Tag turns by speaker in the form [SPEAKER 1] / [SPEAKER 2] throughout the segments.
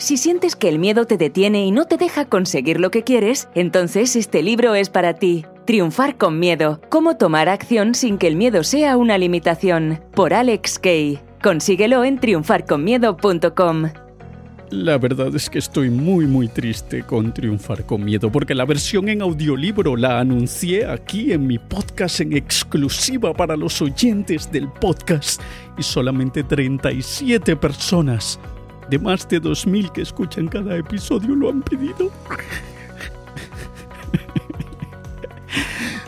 [SPEAKER 1] Si sientes que el miedo te detiene y no te deja conseguir lo que quieres, entonces este libro es para ti. Triunfar con miedo. Cómo tomar acción sin que el miedo sea una limitación. Por Alex Kay. Consíguelo en triunfarconmiedo.com.
[SPEAKER 2] La verdad es que estoy muy muy triste con Triunfar con Miedo porque la versión en audiolibro la anuncié aquí en mi podcast en exclusiva para los oyentes del podcast y solamente 37 personas de más de 2.000 que escuchan cada episodio lo han pedido.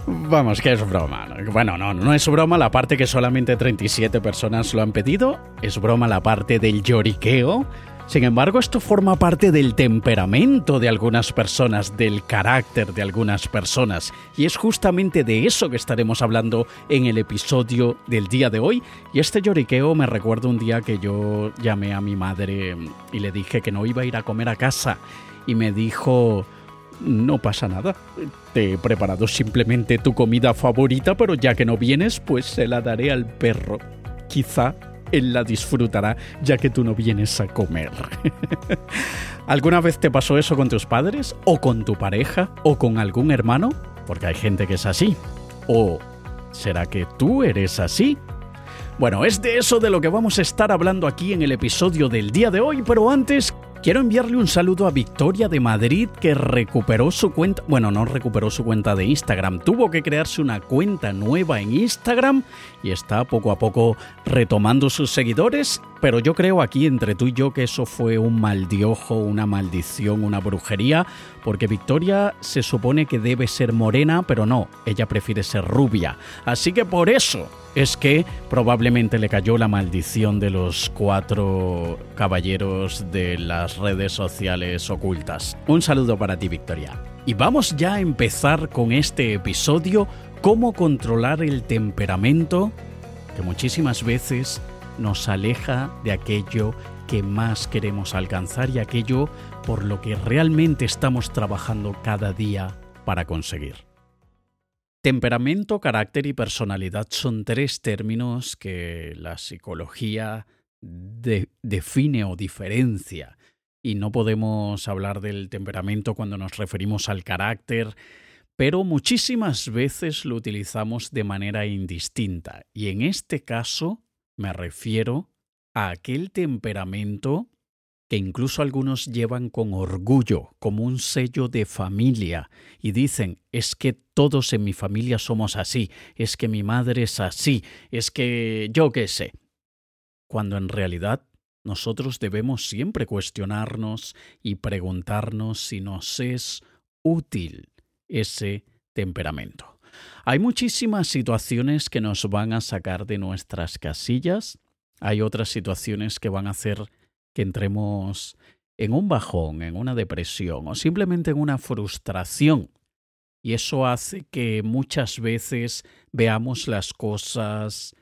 [SPEAKER 2] Vamos, que es broma. Bueno, no, no es broma la parte que solamente 37 personas lo han pedido. Es broma la parte del lloriqueo sin embargo, esto forma parte del temperamento de algunas personas, del carácter de algunas personas, y es justamente de eso que estaremos hablando en el episodio del día de hoy. Y este lloriqueo me recuerda un día que yo llamé a mi madre y le dije que no iba a ir a comer a casa, y me dijo... No pasa nada. Te he preparado simplemente tu comida favorita, pero ya que no vienes, pues se la daré al perro. Quizá él la disfrutará ya que tú no vienes a comer. ¿Alguna vez te pasó eso con tus padres? ¿O con tu pareja? ¿O con algún hermano? Porque hay gente que es así. ¿O será que tú eres así? Bueno, es de eso de lo que vamos a estar hablando aquí en el episodio del día de hoy, pero antes Quiero enviarle un saludo a Victoria de Madrid que recuperó su cuenta, bueno, no recuperó su cuenta de Instagram, tuvo que crearse una cuenta nueva en Instagram y está poco a poco retomando sus seguidores, pero yo creo aquí entre tú y yo que eso fue un maldiojo, una maldición, una brujería, porque Victoria se supone que debe ser morena, pero no, ella prefiere ser rubia. Así que por eso es que probablemente le cayó la maldición de los cuatro caballeros de las redes sociales ocultas. Un saludo para ti, Victoria. Y vamos ya a empezar con este episodio, cómo controlar el temperamento, que muchísimas veces nos aleja de aquello que más queremos alcanzar y aquello por lo que realmente estamos trabajando cada día para conseguir. Temperamento, carácter y personalidad son tres términos que la psicología define o diferencia. Y no podemos hablar del temperamento cuando nos referimos al carácter, pero muchísimas veces lo utilizamos de manera indistinta. Y en este caso me refiero a aquel temperamento que incluso algunos llevan con orgullo, como un sello de familia, y dicen, es que todos en mi familia somos así, es que mi madre es así, es que yo qué sé. Cuando en realidad nosotros debemos siempre cuestionarnos y preguntarnos si nos es útil ese temperamento. Hay muchísimas situaciones que nos van a sacar de nuestras casillas, hay otras situaciones que van a hacer que entremos en un bajón, en una depresión o simplemente en una frustración. Y eso hace que muchas veces veamos las cosas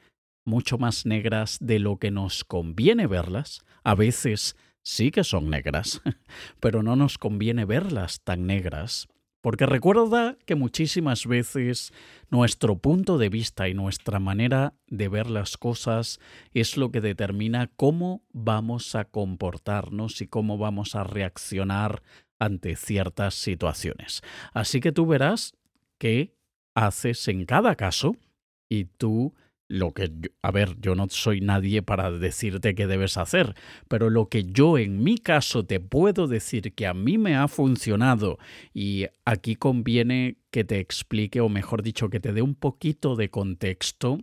[SPEAKER 2] mucho más negras de lo que nos conviene verlas. A veces sí que son negras, pero no nos conviene verlas tan negras porque recuerda que muchísimas veces nuestro punto de vista y nuestra manera de ver las cosas es lo que determina cómo vamos a comportarnos y cómo vamos a reaccionar ante ciertas situaciones. Así que tú verás qué haces en cada caso y tú lo que, a ver, yo no soy nadie para decirte qué debes hacer, pero lo que yo en mi caso te puedo decir que a mí me ha funcionado y aquí conviene que te explique, o mejor dicho, que te dé un poquito de contexto,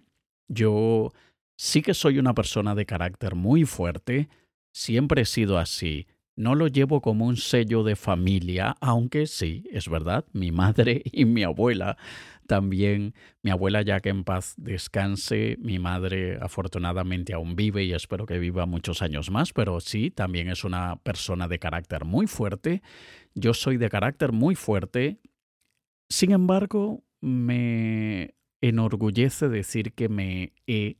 [SPEAKER 2] yo sí que soy una persona de carácter muy fuerte, siempre he sido así, no lo llevo como un sello de familia, aunque sí, es verdad, mi madre y mi abuela también, mi abuela ya que en paz descanse, mi madre afortunadamente aún vive y espero que viva muchos años más, pero sí, también es una persona de carácter muy fuerte. Yo soy de carácter muy fuerte. Sin embargo, me enorgullece decir que me he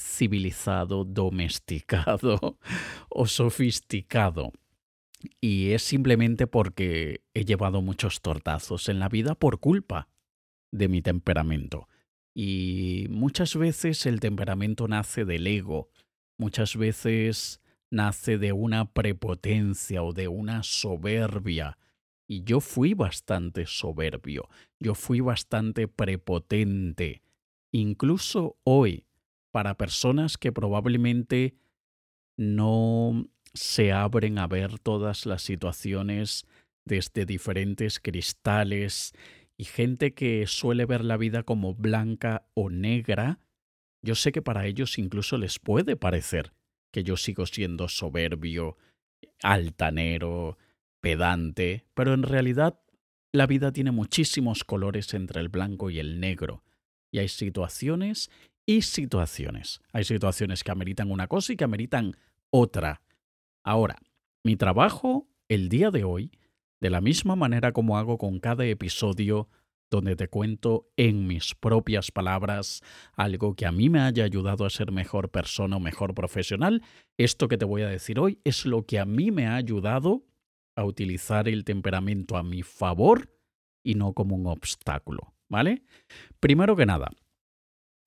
[SPEAKER 2] civilizado, domesticado o sofisticado. Y es simplemente porque he llevado muchos tortazos en la vida por culpa de mi temperamento. Y muchas veces el temperamento nace del ego, muchas veces nace de una prepotencia o de una soberbia. Y yo fui bastante soberbio, yo fui bastante prepotente. Incluso hoy, para personas que probablemente no se abren a ver todas las situaciones desde diferentes cristales y gente que suele ver la vida como blanca o negra, yo sé que para ellos incluso les puede parecer que yo sigo siendo soberbio, altanero, pedante, pero en realidad la vida tiene muchísimos colores entre el blanco y el negro, y hay situaciones y situaciones. Hay situaciones que ameritan una cosa y que ameritan otra. Ahora, mi trabajo el día de hoy, de la misma manera como hago con cada episodio donde te cuento en mis propias palabras algo que a mí me haya ayudado a ser mejor persona o mejor profesional, esto que te voy a decir hoy es lo que a mí me ha ayudado a utilizar el temperamento a mi favor y no como un obstáculo, ¿vale? Primero que nada,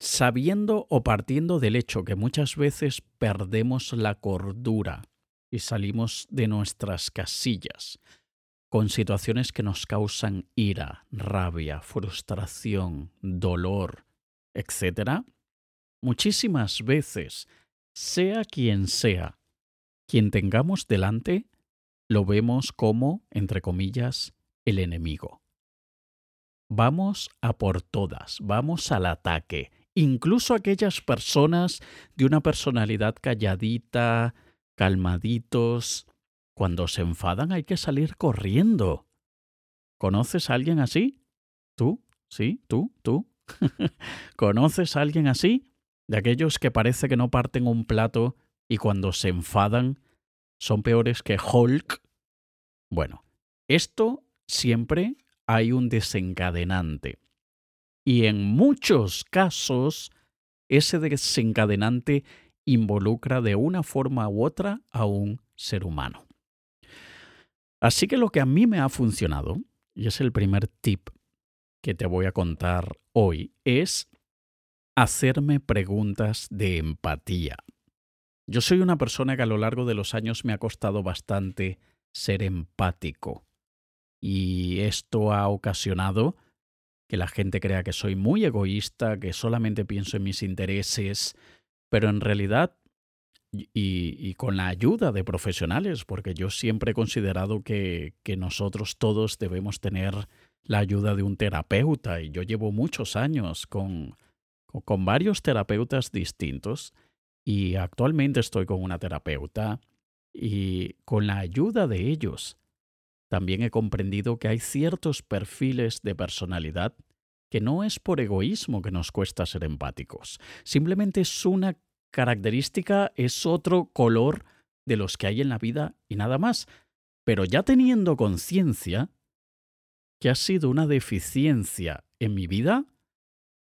[SPEAKER 2] sabiendo o partiendo del hecho que muchas veces perdemos la cordura y salimos de nuestras casillas, con situaciones que nos causan ira, rabia, frustración, dolor, etc., muchísimas veces, sea quien sea, quien tengamos delante, lo vemos como, entre comillas, el enemigo. Vamos a por todas, vamos al ataque, incluso aquellas personas de una personalidad calladita, calmaditos, cuando se enfadan hay que salir corriendo. ¿Conoces a alguien así? ¿Tú? ¿Sí? ¿Tú? ¿Tú? ¿Conoces a alguien así? De aquellos que parece que no parten un plato y cuando se enfadan son peores que Hulk. Bueno, esto siempre hay un desencadenante. Y en muchos casos, ese desencadenante involucra de una forma u otra a un ser humano. Así que lo que a mí me ha funcionado, y es el primer tip que te voy a contar hoy, es hacerme preguntas de empatía. Yo soy una persona que a lo largo de los años me ha costado bastante ser empático. Y esto ha ocasionado que la gente crea que soy muy egoísta, que solamente pienso en mis intereses, pero en realidad y, con la ayuda de profesionales, porque yo siempre he considerado que, que nosotros todos debemos tener la ayuda de un terapeuta y yo llevo muchos años con, con varios terapeutas distintos y actualmente estoy con una terapeuta y con la ayuda de ellos también he comprendido que hay ciertos perfiles de personalidad que no es por egoísmo que nos cuesta ser empáticos, simplemente es una característica es otro color de los que hay en la vida y nada más. Pero ya teniendo conciencia que ha sido una deficiencia en mi vida,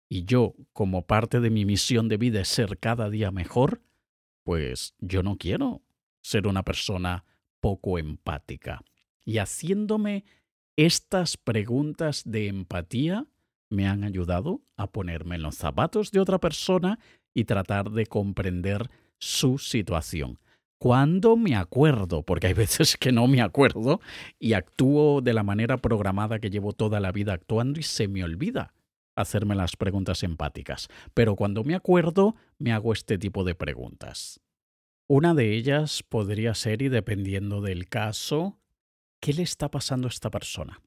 [SPEAKER 2] y yo, como parte de mi misión de vida es ser cada día mejor, pues yo no quiero ser una persona poco empática. Y haciéndome estas preguntas de empatía me han ayudado a ponerme en los zapatos de otra persona y tratar de comprender su situación. Cuando me acuerdo, porque hay veces que no me acuerdo y actúo de la manera programada que llevo toda la vida actuando y se me olvida hacerme las preguntas empáticas. Pero cuando me acuerdo, me hago este tipo de preguntas. Una de ellas podría ser, y dependiendo del caso, ¿qué le está pasando a esta persona?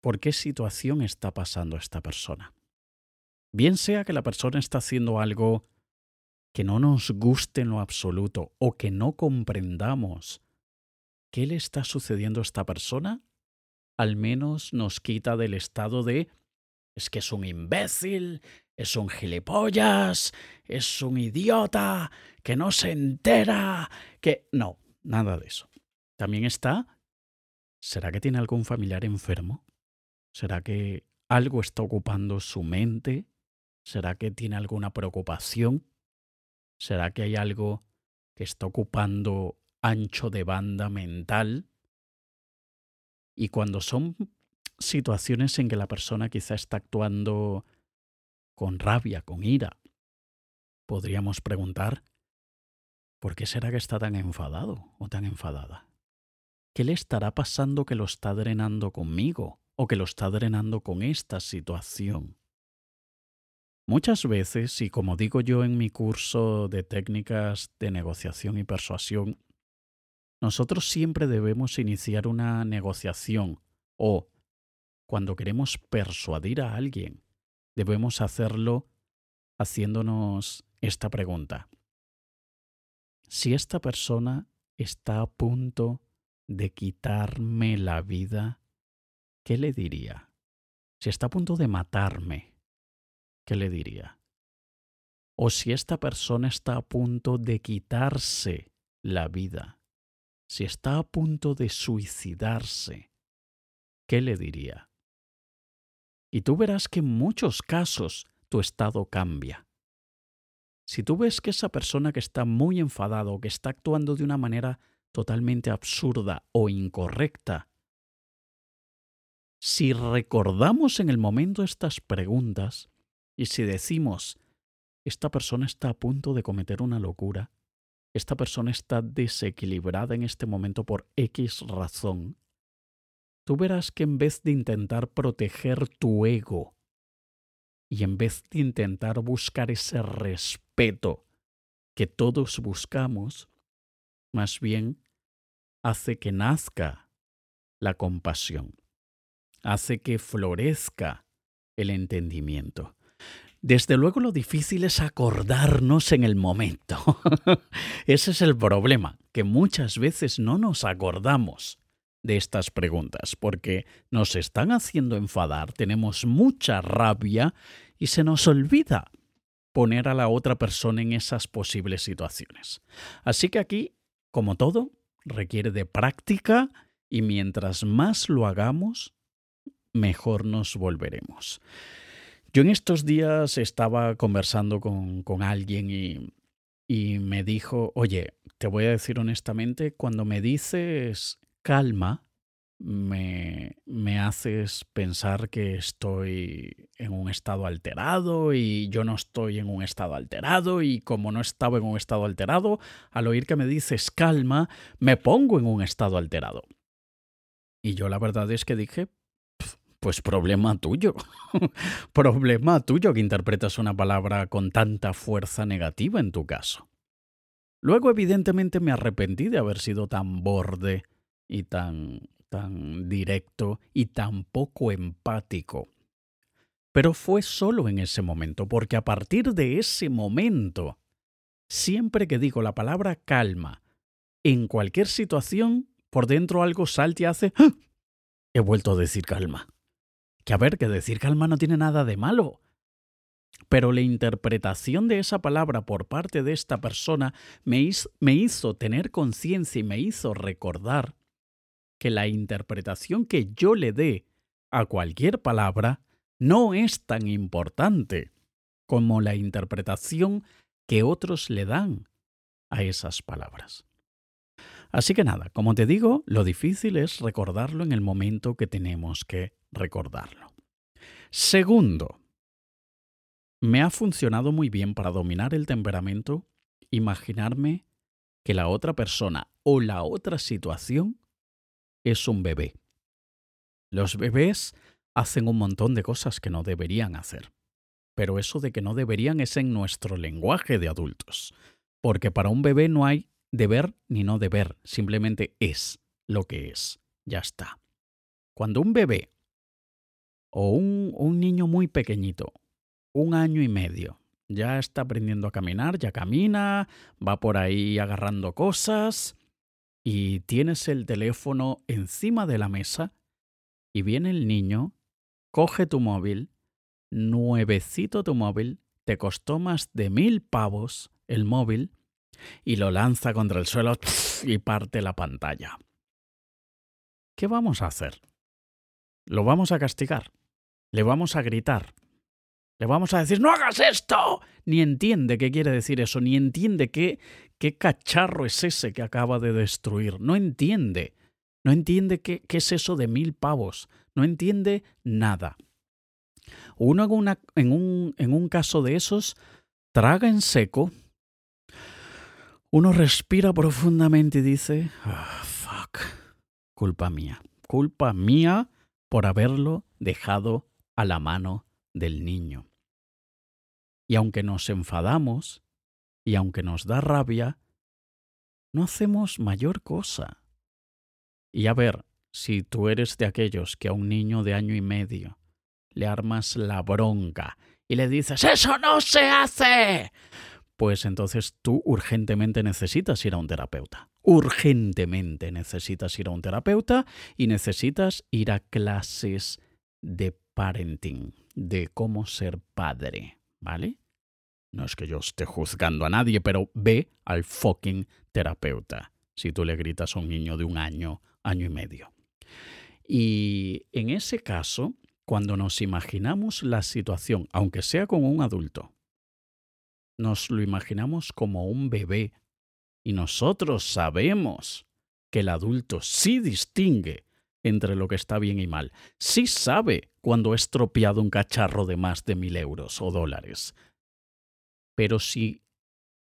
[SPEAKER 2] ¿Por qué situación está pasando a esta persona? Bien sea que la persona está haciendo algo que no nos guste en lo absoluto o que no comprendamos qué le está sucediendo a esta persona, al menos nos quita del estado de es que es un imbécil, es un gilipollas, es un idiota, que no se entera, que... No, nada de eso. También está, ¿será que tiene algún familiar enfermo? ¿Será que algo está ocupando su mente? ¿Será que tiene alguna preocupación? ¿Será que hay algo que está ocupando ancho de banda mental? Y cuando son situaciones en que la persona quizá está actuando con rabia, con ira, podríamos preguntar, ¿Por qué será que está tan enfadado o tan enfadada? ¿Qué le estará pasando que lo está drenando conmigo o que lo está drenando con esta situación? Muchas veces, y como digo yo en mi curso de técnicas de negociación y persuasión, nosotros siempre debemos iniciar una negociación o, cuando queremos persuadir a alguien, debemos hacerlo haciéndonos esta pregunta. Si esta persona está a punto de quitarme la vida, ¿qué le diría? Si está a punto de matarme, ¿qué le diría? O si esta persona está a punto de quitarse la vida, si está a punto de suicidarse, ¿qué le diría? Y tú verás que en muchos casos tu estado cambia. Si tú ves que esa persona que está muy enfadado o que está actuando de una manera totalmente absurda o incorrecta, si recordamos en el momento estas preguntas y si decimos, esta persona está a punto de cometer una locura, esta persona está desequilibrada en este momento por X razón, tú verás que en vez de intentar proteger tu ego y en vez de intentar buscar ese respeto que todos buscamos, más bien hace que nazca la compasión, hace que florezca el entendimiento. Desde luego lo difícil es acordarnos en el momento. Ese es el problema, que muchas veces no nos acordamos de estas preguntas, porque nos están haciendo enfadar, tenemos mucha rabia y se nos olvida poner a la otra persona en esas posibles situaciones. Así que aquí, como todo, requiere de práctica y mientras más lo hagamos, mejor nos volveremos. Yo en estos días estaba conversando con, con alguien y, y me dijo, oye, te voy a decir honestamente, cuando me dices calma, me, me, haces pensar que estoy en un estado alterado y yo no estoy en un estado alterado y como no estaba en un estado alterado, al oír que me dices calma, me pongo en un estado alterado. Y yo la verdad es que dije, pues problema tuyo. problema tuyo que interpretas una palabra con tanta fuerza negativa en tu caso. Luego evidentemente me arrepentí de haber sido tan borde y tan, tan directo y tan poco empático. Pero fue solo en ese momento, porque a partir de ese momento, siempre que digo la palabra calma, en cualquier situación, por dentro algo salta y hace... ¡Ah! He vuelto a decir calma. Que a ver, que decir calma no tiene nada de malo. Pero la interpretación de esa palabra por parte de esta persona me hizo, me hizo tener conciencia y me hizo recordar que la interpretación que yo le dé a cualquier palabra no es tan importante como la interpretación que otros le dan a esas palabras. Así que nada, como te digo, lo difícil es recordarlo en el momento que tenemos que recordarlo. Segundo, me ha funcionado muy bien para dominar el temperamento imaginarme que la otra persona o la otra situación es un bebé. Los bebés hacen un montón de cosas que no deberían hacer. Pero eso de que no deberían es en nuestro lenguaje de adultos. Porque para un bebé no hay deber ni no deber, simplemente es lo que es. Ya está. Cuando un bebé o un, un niño muy pequeñito, un año y medio, ya está aprendiendo a caminar, ya camina, va por ahí agarrando cosas, y tienes el teléfono encima de la mesa y viene el niño, coge tu móvil, nuevecito tu móvil, te costó más de mil pavos el móvil y lo lanza contra el suelo y parte la pantalla. ¿Qué vamos a hacer? ¿Lo vamos a castigar? ¿Le vamos a gritar? Le vamos a decir, no hagas esto. Ni entiende qué quiere decir eso, ni entiende qué, qué cacharro es ese que acaba de destruir. No entiende. No entiende qué, es eso de mil pavos. No entiende nada. Uno una, en, un, en un caso de esos traga en seco, uno respira profundamente y dice, ah, fuck, culpa mía, culpa mía por haberlo dejado a la mano del niño. Y aunque nos enfadamos y aunque nos da rabia, no hacemos mayor cosa. Y a ver, si tú eres de aquellos que a un niño de año y medio le armas la bronca y le dices, eso no se hace, pues entonces tú urgentemente necesitas ir a un terapeuta. Urgentemente necesitas ir a un terapeuta y necesitas ir a clases de parenting, de cómo ser padre, ¿vale? No es que yo esté juzgando a nadie, pero ve al fucking terapeuta si tú le gritas a un niño de un año, año y medio. Y en ese caso, cuando nos imaginamos la situación, aunque sea con un adulto, nos lo imaginamos como un bebé y nosotros sabemos que el adulto sí distingue entre lo que está bien y mal, sí sabe cuando ha estropeado un cacharro de más de mil euros o dólares. Pero si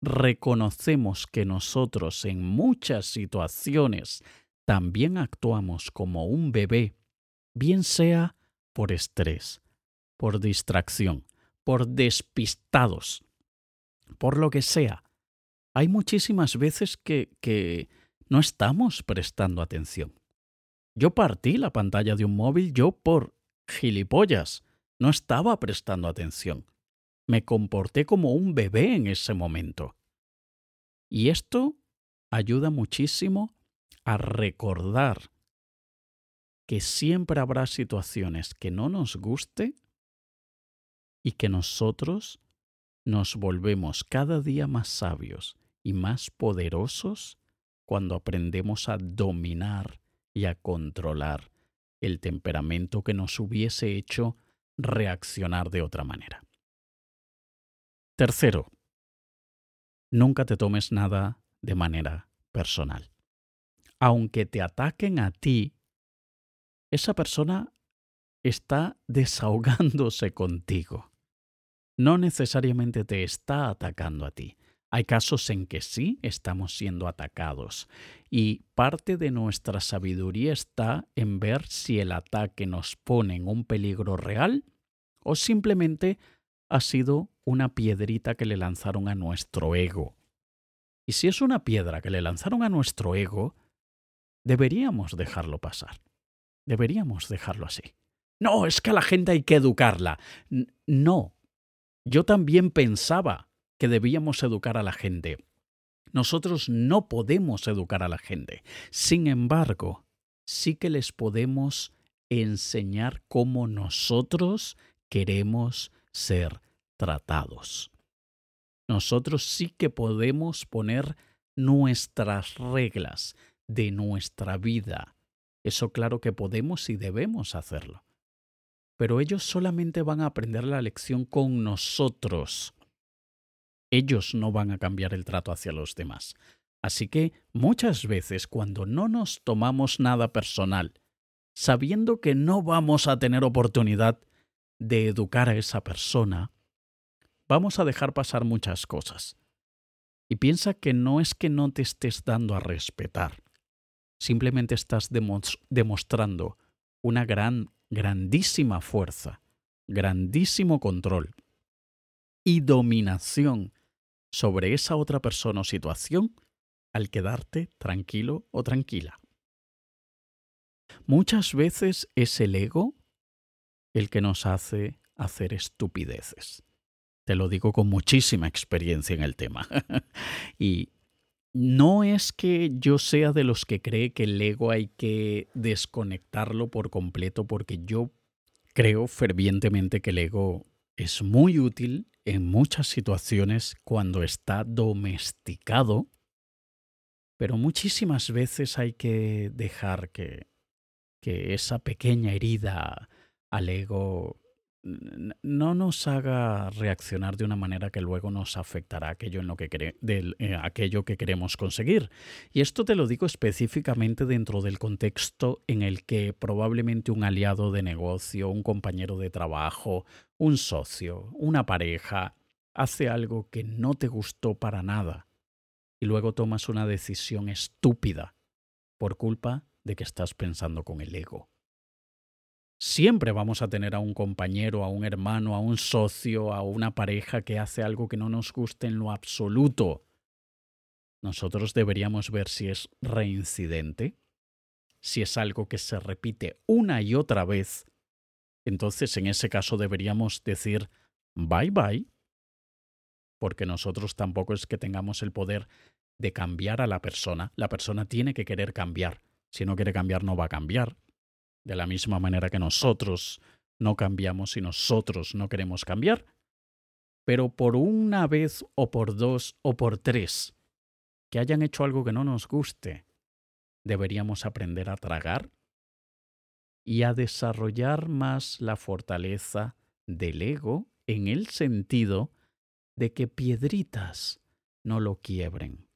[SPEAKER 2] reconocemos que nosotros en muchas situaciones también actuamos como un bebé, bien sea por estrés, por distracción, por despistados, por lo que sea. Hay muchísimas veces que, que no estamos prestando atención. Yo partí la pantalla de un móvil yo por gilipollas. No estaba prestando atención. Me comporté como un bebé en ese momento. Y esto ayuda muchísimo a recordar que siempre habrá situaciones que no nos guste y que nosotros nos volvemos cada día más sabios y más poderosos cuando aprendemos a dominar y a controlar el temperamento que nos hubiese hecho reaccionar de otra manera. Tercero, nunca te tomes nada de manera personal. Aunque te ataquen a ti, esa persona está desahogándose contigo no necesariamente te está atacando a ti. Hay casos en que sí estamos siendo atacados y parte de nuestra sabiduría está en ver si el ataque nos pone en un peligro real o simplemente ha sido una piedrita que le lanzaron a nuestro ego. Y si es una piedra que le lanzaron a nuestro ego, deberíamos dejarlo pasar. Deberíamos dejarlo así. No, es que a la gente hay que educarla. no, yo también pensaba que debíamos educar a la gente. Nosotros no podemos educar a la gente. Sin embargo, sí que les podemos enseñar cómo nosotros queremos ser tratados. Nosotros sí que podemos poner nuestras reglas de nuestra vida. Eso claro que podemos y debemos hacerlo pero ellos solamente van a aprender la lección con nosotros. Ellos no van a cambiar el trato hacia los demás. Así que muchas veces cuando no nos tomamos nada personal, sabiendo que no vamos a tener oportunidad de educar a esa persona, vamos a dejar pasar muchas cosas. Y piensa que no es que no te estés dando a respetar, simplemente estás demostrando una gran grandísima fuerza, grandísimo control y dominación sobre esa otra persona o situación al quedarte tranquilo o tranquila. Muchas veces es el ego el que nos hace hacer estupideces. Te lo digo con muchísima experiencia en el tema. y no es que yo sea de los que cree que el ego hay que desconectarlo por completo, porque yo creo fervientemente que el ego es muy útil en muchas situaciones cuando está domesticado, pero muchísimas veces hay que dejar que, esa pequeña herida al ego no nos haga reaccionar de una manera que luego nos afectará aquello, en lo que eh, que queremos conseguir. Y esto te lo digo específicamente dentro del contexto en el que probablemente un aliado de negocio, un compañero de trabajo, un socio, una pareja, hace algo que no te gustó para nada. y luego tomas una decisión estúpida por culpa de que estás pensando con el ego. Siempre vamos a tener a un compañero, a un hermano, a un socio, a una pareja que hace algo que no nos guste en lo absoluto. Nosotros deberíamos ver si es reincidente, si es algo que se repite una y otra vez. Entonces en ese caso deberíamos decir bye bye, porque nosotros tampoco es que tengamos el poder de cambiar a la persona. La persona tiene que querer cambiar. Si no quiere cambiar, no va a cambiar de la misma manera que nosotros no cambiamos y nosotros no queremos cambiar. Pero por una vez o por dos o por tres que hayan hecho algo que no nos guste, deberíamos aprender a tragar y a desarrollar más la fortaleza del ego en el sentido de que piedritas no lo quiebren,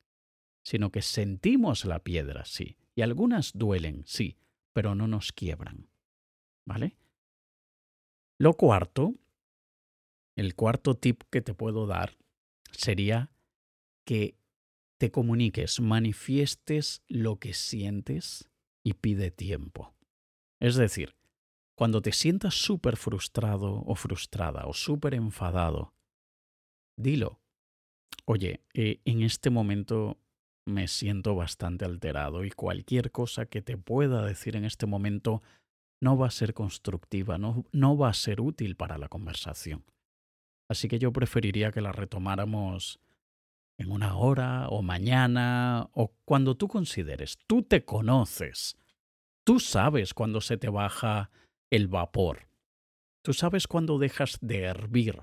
[SPEAKER 2] sino que sentimos la piedra, sí, y algunas duelen, sí, pero no nos quiebran. ¿Vale? Lo cuarto, el cuarto tip que te puedo dar sería que te comuniques, manifiestes lo que sientes y pide tiempo. Es decir, cuando te sientas súper frustrado o frustrada o súper enfadado, dilo. Oye, eh, en este momento me siento bastante alterado y cualquier cosa que te pueda decir en este momento no va a ser constructiva, no, no va a ser útil para la conversación. Así que yo preferiría que la retomáramos en una hora o mañana o cuando tú consideres. Tú te conoces. Tú sabes cuando se te baja el vapor. Tú sabes cuando dejas de hervir.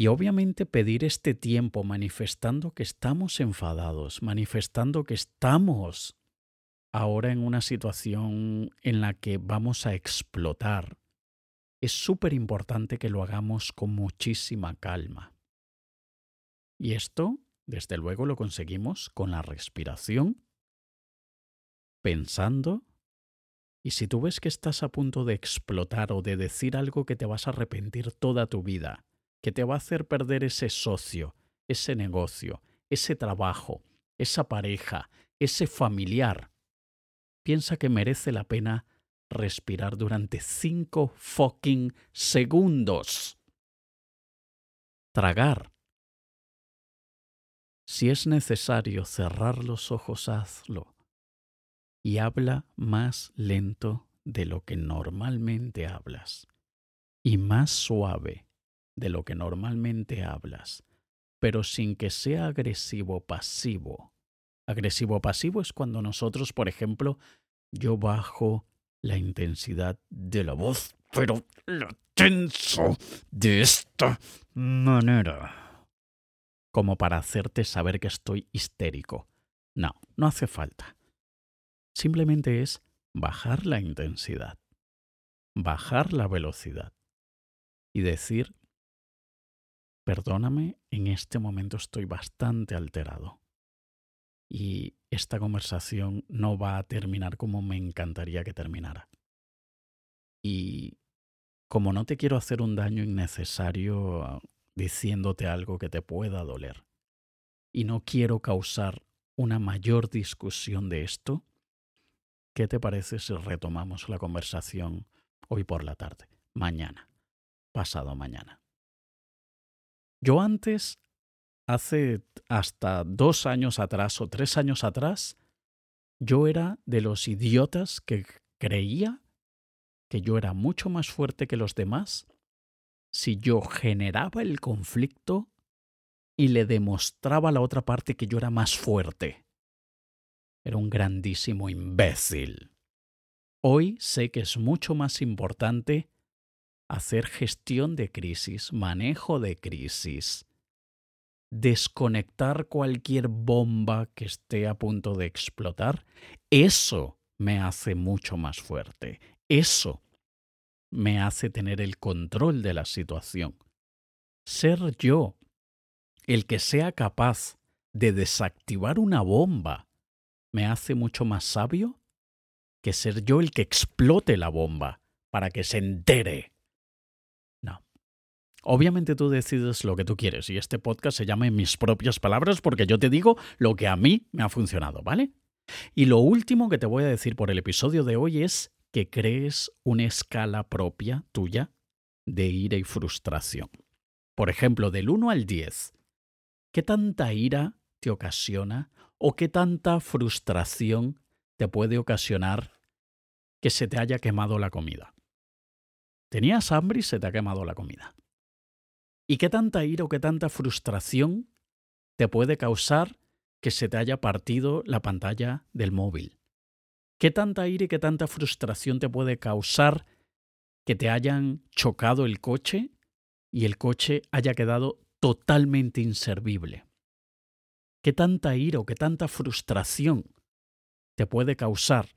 [SPEAKER 2] Y obviamente pedir este tiempo manifestando que estamos enfadados, manifestando que estamos ahora en una situación en la que vamos a explotar. Es súper importante que lo hagamos con muchísima calma. Y esto, desde luego, lo conseguimos con la respiración, pensando, y si tú ves que estás a punto de explotar o de decir algo que te vas a arrepentir toda tu vida, que te va a hacer perder ese socio, ese negocio, ese trabajo, esa pareja, ese familiar. Piensa que merece la pena respirar durante cinco fucking segundos. Tragar. Si es necesario cerrar los ojos, hazlo. Y habla más lento de lo que normalmente hablas. Y más suave de lo que normalmente hablas, pero sin que sea agresivo pasivo. Agresivo pasivo es cuando nosotros, por ejemplo, yo bajo la intensidad de la voz, pero lo tenso de esta manera. Como para hacerte saber que estoy histérico. No, no hace falta. Simplemente es bajar la intensidad, bajar la velocidad y decir Perdóname, en este momento estoy bastante alterado. Y esta conversación no va a terminar como me encantaría que terminara. Y como no te quiero hacer un daño innecesario ah, diciéndote algo que te pueda doler, y no quiero causar una mayor discusión de esto, ¿qué te parece si retomamos la conversación hoy por la tarde, mañana, pasado mañana? Yo antes, hace hasta dos años atrás o tres años atrás, yo era de los idiotas que creía que yo era mucho más fuerte que los demás si yo generaba el conflicto y le demostraba a la otra parte que yo era más fuerte. Era un grandísimo imbécil. Hoy sé que es mucho más importante hacer gestión de crisis, manejo de crisis, desconectar cualquier bomba que esté a punto de explotar, eso me hace mucho más fuerte. Eso me hace tener el control de la situación. Ser yo el que sea capaz de desactivar una bomba me hace mucho más sabio que ser yo el que explote la bomba para que se entere Obviamente tú decides lo que tú quieres y este podcast se llama en mis propias palabras porque yo te digo lo que a mí me ha funcionado, ¿vale? Y lo último que te voy a decir por el episodio de hoy es que crees una escala propia tuya de ira y frustración. Por ejemplo, del 1 al 10, ¿qué tanta ira te ocasiona o qué tanta frustración te puede ocasionar que se te haya quemado la comida? Tenías hambre y se te ha quemado la comida. ¿Y qué tanta ira o qué tanta frustración te puede causar que se te haya partido la pantalla del móvil? ¿Qué tanta ira y qué tanta frustración te puede causar que te hayan chocado el coche y el coche haya quedado totalmente inservible? ¿Qué tanta ira o qué tanta frustración te puede causar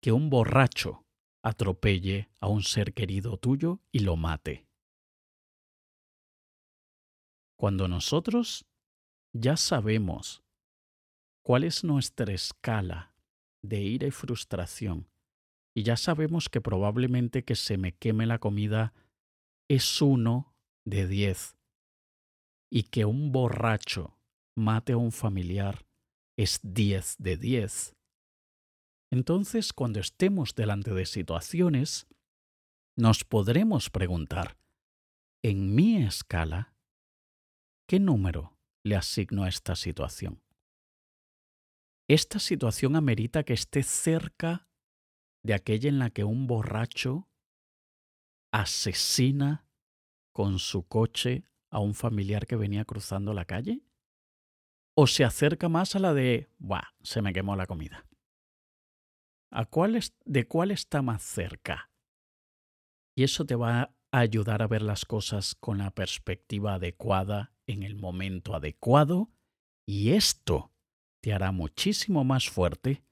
[SPEAKER 2] que un borracho atropelle a un ser querido tuyo y lo mate? Cuando nosotros ya sabemos cuál es nuestra escala de ira y frustración, y ya sabemos que probablemente que se me queme la comida es uno de diez, y que un borracho mate a un familiar es diez de diez. Entonces, cuando estemos delante de situaciones, nos podremos preguntar, en mi escala, ¿Qué número le asigno a esta situación? Esta situación amerita que esté cerca de aquella en la que un borracho asesina con su coche a un familiar que venía cruzando la calle? ¿O se acerca más a la de, ¡buah! Se me quemó la comida. ¿A cuál ¿De cuál está más cerca? Y eso te va ayudar a ver las cosas con la perspectiva adecuada en el momento adecuado y esto te hará muchísimo más fuerte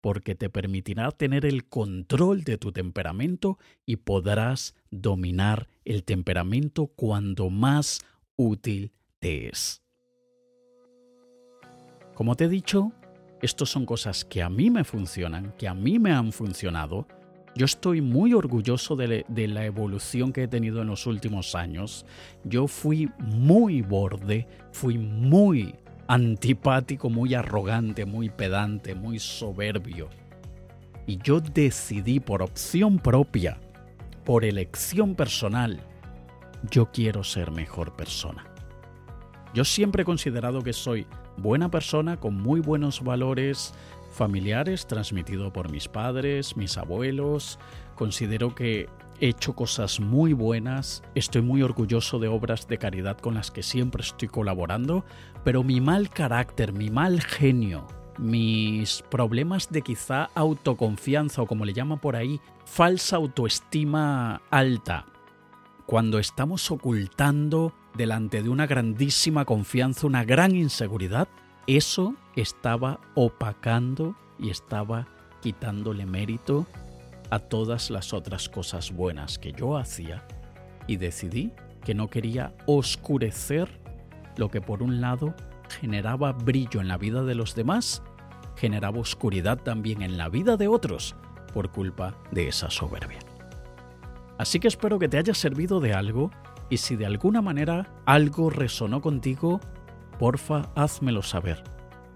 [SPEAKER 2] porque te permitirá tener el control de tu temperamento y podrás dominar el temperamento cuando más útil te es. Como te he dicho, estas son cosas que a mí me funcionan, que a mí me han funcionado yo estoy muy orgulloso de, la evolución que he tenido en los últimos años. Yo fui muy borde, fui muy antipático, muy arrogante, muy pedante, muy soberbio. Y yo decidí por opción propia, por elección personal, yo quiero ser mejor persona. Yo siempre he considerado que soy buena persona con muy buenos valores, familiares transmitido por mis padres, mis abuelos. Considero que he hecho cosas muy buenas, estoy muy orgulloso de obras de caridad con las que siempre estoy colaborando, pero mi mal carácter, mi mal genio, mis problemas de quizá autoconfianza o como le llaman por ahí, falsa autoestima alta, cuando estamos ocultando delante de una grandísima confianza una gran inseguridad, eso estaba opacando y estaba quitándole mérito a todas las otras cosas buenas que yo hacía y decidí que no quería oscurecer lo que por un lado generaba brillo en la vida de los demás, generaba oscuridad también en la vida de otros por culpa de esa soberbia. Así que espero que te haya servido de algo y si de alguna manera algo resonó contigo, porfa, házmelo saber.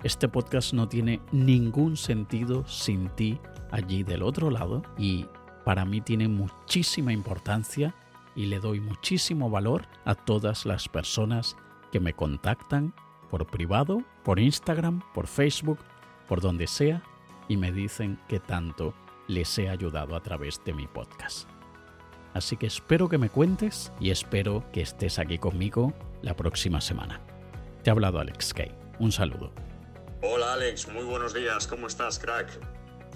[SPEAKER 2] Este podcast no tiene ningún sentido sin ti allí del otro lado y para mí tiene muchísima importancia y le doy muchísimo valor a todas las personas que me contactan por privado, por Instagram, por Facebook, por donde sea y me dicen que tanto les he ayudado a través de mi podcast. Así que espero que me cuentes y espero que estés aquí conmigo la próxima semana. Te ha hablado Alex Kay. Un saludo.
[SPEAKER 3] Hola Alex, muy buenos días, ¿cómo estás, crack?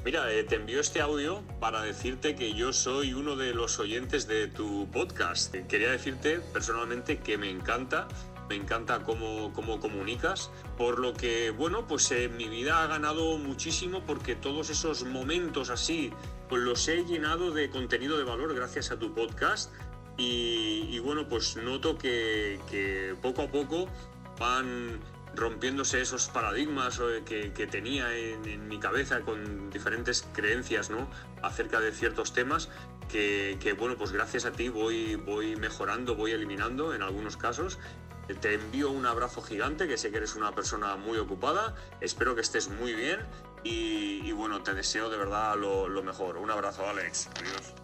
[SPEAKER 3] Mira, eh, te envío este audio para decirte que yo soy uno de los oyentes de tu podcast. Quería decirte personalmente que me encanta, me encanta cómo, cómo comunicas, por lo que, bueno, pues eh, mi vida ha ganado muchísimo porque todos esos momentos así, pues los he llenado de contenido de valor gracias a tu podcast. Y, bueno, pues noto que poco a poco van rompiéndose esos paradigmas que, que tenía en, mi cabeza con diferentes creencias acerca de ciertos temas que, bueno, pues gracias a ti voy, voy mejorando, voy eliminando en algunos casos. Te envío un abrazo gigante, que sé que eres una persona muy ocupada, espero que estés muy bien y, y bueno, te deseo de verdad lo, lo mejor. Un abrazo, Alex. Adiós.